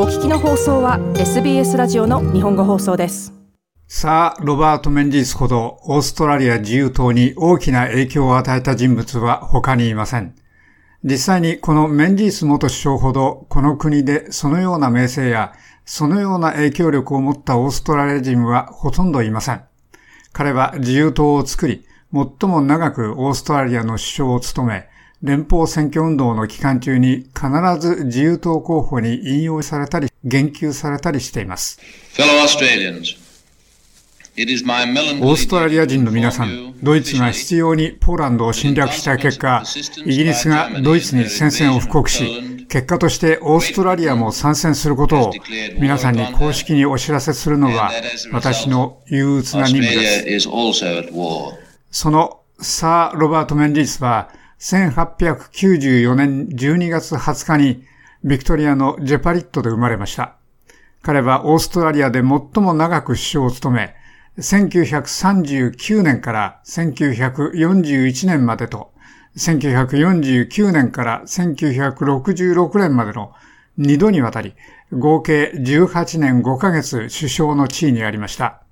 お聞きの放送は SBS ラジオの日本語放送です。さあ、ロバート・メンジースほどオーストラリア自由党に大きな影響を与えた人物は他にいません。実際にこのメンジース元首相ほどこの国でそのような名声やそのような影響力を持ったオーストラリア人はほとんどいません。彼は自由党を作り、最も長くオーストラリアの首相を務め、連邦選挙運動の期間中に必ず自由党候補に引用されたり、言及されたりしています。オーストラリア人の皆さん、ドイツが必要にポーランドを侵略した結果、イギリスがドイツに戦線を布告し、結果としてオーストラリアも参戦することを皆さんに公式にお知らせするのが私の憂鬱な任務です。そのサー・ロバート・メンディスは1894年12月20日にビクトリアのジェパリットで生まれました。彼はオーストラリアで最も長く首相を務め、1939年から1941年までと、1949年から1966年までの2度にわたり、合計18年5ヶ月首相の地位にありました。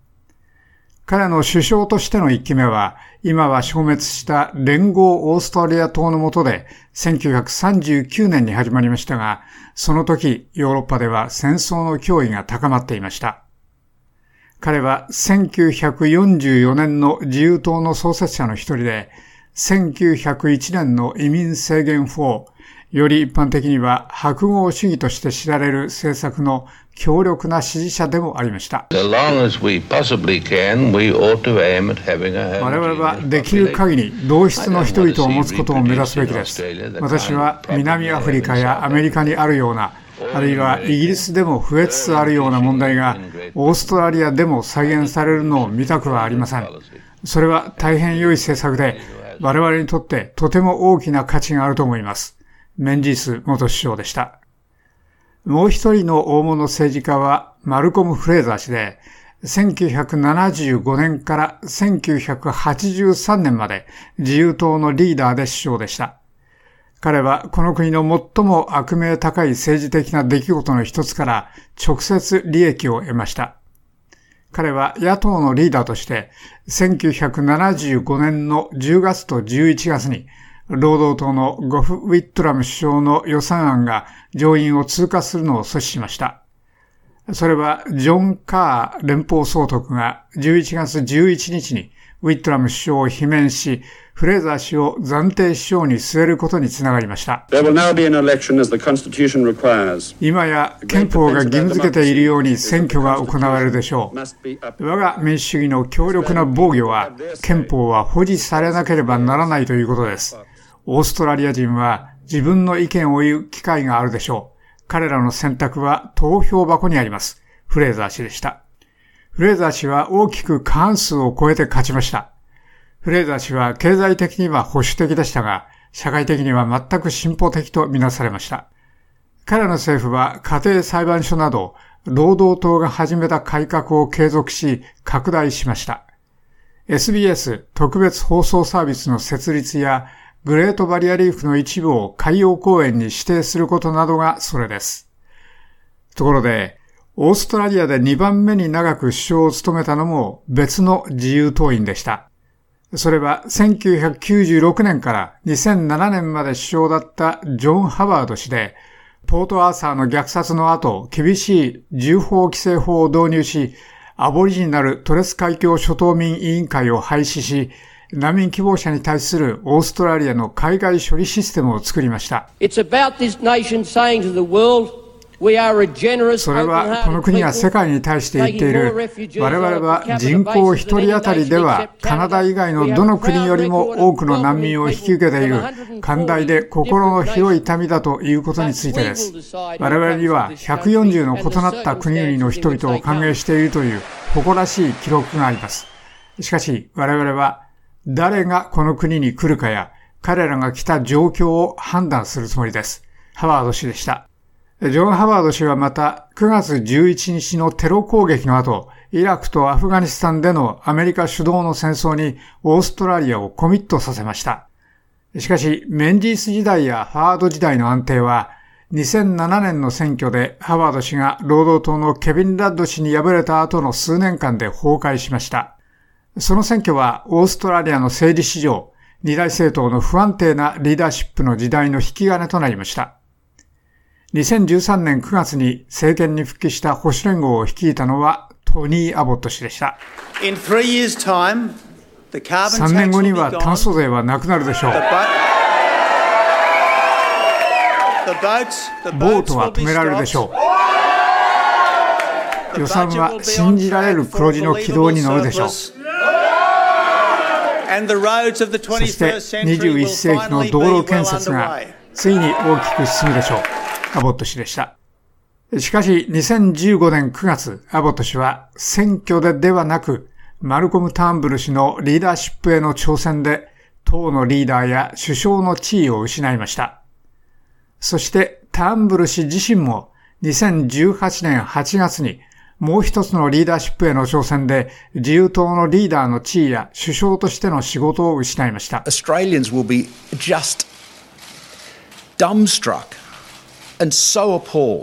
彼の首相としての一期目は、今は消滅した連合オーストラリア党の下で1939年に始まりましたが、その時ヨーロッパでは戦争の脅威が高まっていました。彼は1944年の自由党の創設者の一人で、1901年の移民制限法、より一般的には白豪主義として知られる政策の強力な支持者でもありました。我々はできる限り同質の人々を持つことを目指すべきです。私は南アフリカやアメリカにあるようなあるいはイギリスでも増えつつあるような問題がオーストラリアでも再現されるのを見たくはありません。それは大変良い政策で我々にとってとても大きな価値があると思います。メンジース元首相でした。もう一人の大物政治家はマルコム・フレーザー氏で、1975年から1983年まで自由党のリーダーで首相でした。彼はこの国の最も悪名高い政治的な出来事の一つから直接利益を得ました。彼は野党のリーダーとして1975年の10月と11月に労働党のゴフ・ウィットラム首相の予算案が上院を通過するのを阻止しました。それはジョン・カー連邦総督が11月11日にウィットラム首相を罷免し、フレーザー氏を暫定首相に据えることにつながりました。今や憲法が義務付けているように選挙が行われるでしょう。我が民主主義の強力な防御は、憲法は保持されなければならないということです。オーストラリア人は自分の意見を言う機会があるでしょう。彼らの選択は投票箱にあります。フレーザー氏でした。フレーザー氏は大きく過半数を超えて勝ちました。フレーザー氏は経済的には保守的でしたが、社会的には全く進歩的とみなされました。彼らの政府は家庭裁判所など、労働党が始めた改革を継続し、拡大しました。SBS 特別放送サービスの設立や、グレートバリアリーフの一部を海洋公園に指定することなどがそれです。ところで、オーストラリアで2番目に長く首相を務めたのも別の自由党員でした。それは1996年から2007年まで首相だったジョン・ハワード氏で、ポートアーサーの虐殺の後、厳しい銃砲規制法を導入し、アボリジナルトレス海峡諸島民委員会を廃止し、難民希望者に対するオーストラリアの海外処理システムを作りました。それはこの国が世界に対して言っている我々は人口1人当たりではカナダ以外のどの国よりも多くの難民を引き受けている寛大で心の広い民だということについてです。我々には140の異なった国々の人々を歓迎しているという誇らしい記録があります。しかし我々は誰がこの国に来るかや彼らが来た状況を判断するつもりです。ハワード氏でした。ジョン・ハワード氏はまた9月11日のテロ攻撃の後、イラクとアフガニスタンでのアメリカ主導の戦争にオーストラリアをコミットさせました。しかし、メンディース時代やファード時代の安定は、2007年の選挙でハワード氏が労働党のケビン・ラッド氏に敗れた後の数年間で崩壊しました。その選挙はオーストラリアの政治史上、二大政党の不安定なリーダーシップの時代の引き金となりました。2013年9月に政権に復帰した保守連合を率いたのはトニー・アボット氏でした。3年後には炭素税はなくなるでしょう。ボートは止められるでしょう。予算は信じられる黒字の軌道に乗るでしょう。そして21世紀の道路建設がついに大きく進むでしょう。アボット氏でした。しかし2015年9月、アボット氏は選挙でではなく、マルコム・ターンブル氏のリーダーシップへの挑戦で、党のリーダーや首相の地位を失いました。そしてターンブル氏自身も2018年8月にもう一つのリーダーシップへの挑戦で自由党のリーダーの地位や首相としての仕事を失いました。Australians will be just dumbstruck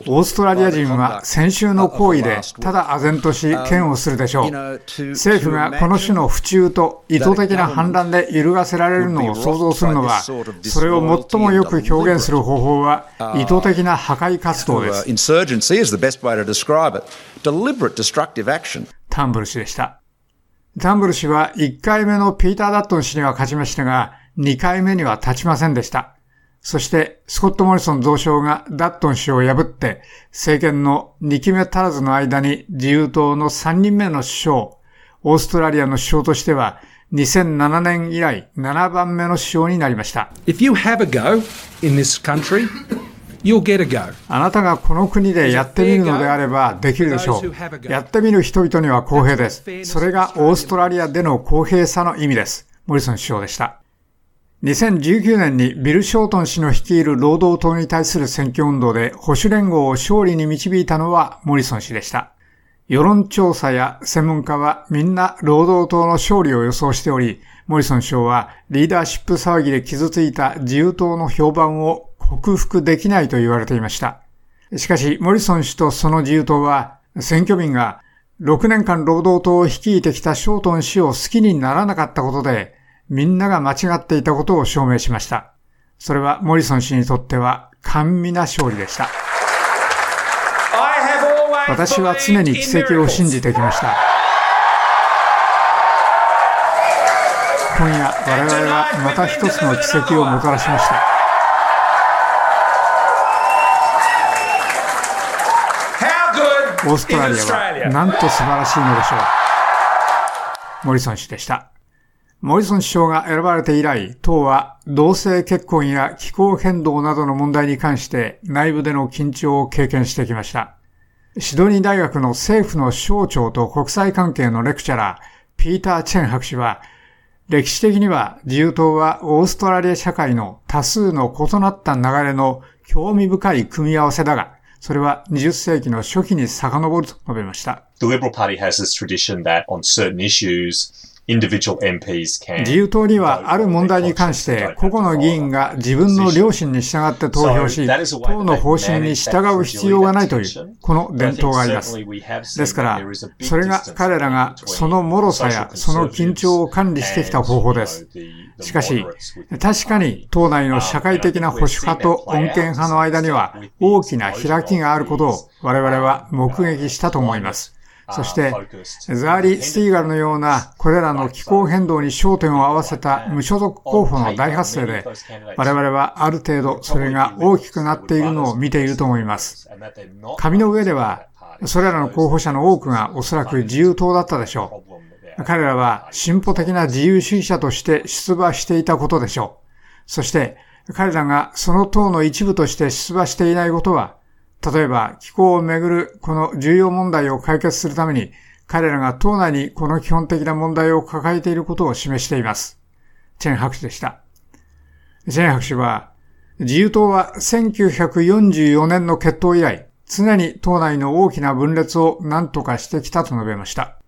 オーストラリア人は先週の行為でただ唖然とし嫌悪するでしょう。政府がこの種の不中と意図的な反乱で揺るがせられるのを想像するのは、それを最もよく表現する方法は意図的な破壊活動です。タンブル氏でした。タンブル氏は1回目のピーター・ダットン氏には勝ちましたが、2回目には立ちませんでした。そしてスコット・モリソン増相がダットン氏を破って政権の2期目足らずの間に自由党の3人目の首相、オーストラリアの首相としては2007年以来7番目の首相になりました。あなたがこの国でやってみるのであればできるでしょう。やってみる人々には公平です。それがオーストラリアでの公平さの意味です。モリソン首相でした。2019年にビル・ショートン氏の率いる労働党に対する選挙運動で保守連合を勝利に導いたのはモリソン氏でした。世論調査や専門家はみんな労働党の勝利を予想しており、モリソン首相はリーダーシップ騒ぎで傷ついた自由党の評判を克服できないと言われていました。しかし、モリソン氏とその自由党は、選挙民が6年間労働党を率いてきたショートン氏を好きにならなかったことで、みんなが間違っていたことを証明しました。それはモリソン氏にとっては甘美な勝利でした。私は常に奇跡を信じてきました。今夜我々はまた一つの奇跡をもたらしました。オーストラリアはなんと素晴らしいのでしょう。モリソン氏でした。モリソン首相が選ばれて以来、党は同性結婚や気候変動などの問題に関して内部での緊張を経験してきました。シドニー大学の政府の省庁と国際関係のレクチャラー、ピーター・チェン博士は、歴史的には自由党はオーストラリア社会の多数の異なった流れの興味深い組み合わせだが、それは20世紀の初期に遡ると述べました。The Liberal Party has this tradition that on certain issues 自由党にはある問題に関して個々の議員が自分の良心に従って投票し、党の方針に従う必要がないという、この伝統があります。ですから、それが彼らがその脆さやその緊張を管理してきた方法です。しかし、確かに党内の社会的な保守派と穏健派の間には大きな開きがあることを我々は目撃したと思います。そして、ザーリー・スティーガルのような、これらの気候変動に焦点を合わせた無所属候補の大発生で、我々はある程度それが大きくなっているのを見ていると思います。紙の上では、それらの候補者の多くがおそらく自由党だったでしょう。彼らは進歩的な自由主義者として出馬していたことでしょう。そして、彼らがその党の一部として出馬していないことは、例えば気候をめぐるこの重要問題を解決するために彼らが党内にこの基本的な問題を抱えていることを示しています。チェン博士でした。チェン博士は、自由党は1944年の決闘以来、常に党内の大きな分裂を何とかしてきたと述べました。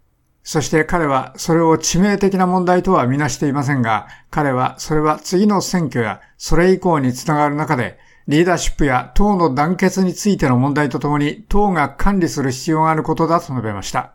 そして彼はそれを致命的な問題とはみなしていませんが、彼はそれは次の選挙やそれ以降につながる中でリーダーシップや党の団結についての問題とともに、党が管理する必要があることだと述べました。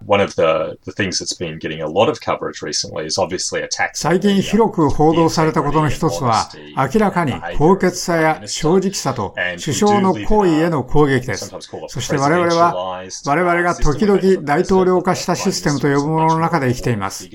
最近広く報道されたことの一つは、明らかに高潔さや正直さと首相の行為への攻撃です。そして我々は、我々が時々大統領化したシステムと呼ぶものの中で生きています。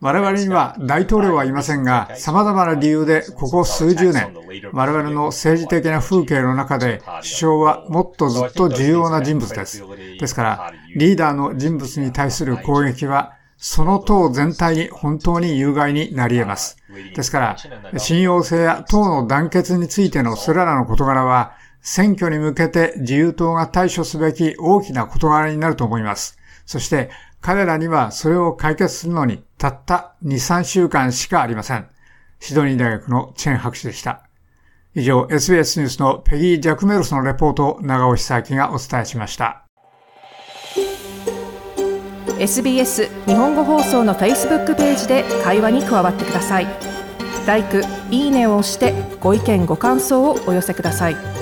我々には大統領はいませんが、様々な理由でここ数十年、我々の政治的な風景の中で首相はもっとずっと重要な人物です。ですから、リーダーの人物に対する攻撃は、その党全体に本当に有害になり得ます。ですから、信用性や党の団結についてのそれらの事柄は、選挙に向けて自由党が対処すべき大きな事柄になると思います。そして、彼らにはそれを解決するのにたった2、3週間しかありません。シドニー大学のチェン博士でした。以上、SBS ニュースのペギー・ジャクメロスのレポートを長尾久明がお伝えしました。SBS 日本語放送の Facebook ページで会話に加わってください。l i いいねを押してご意見ご感想をお寄せください。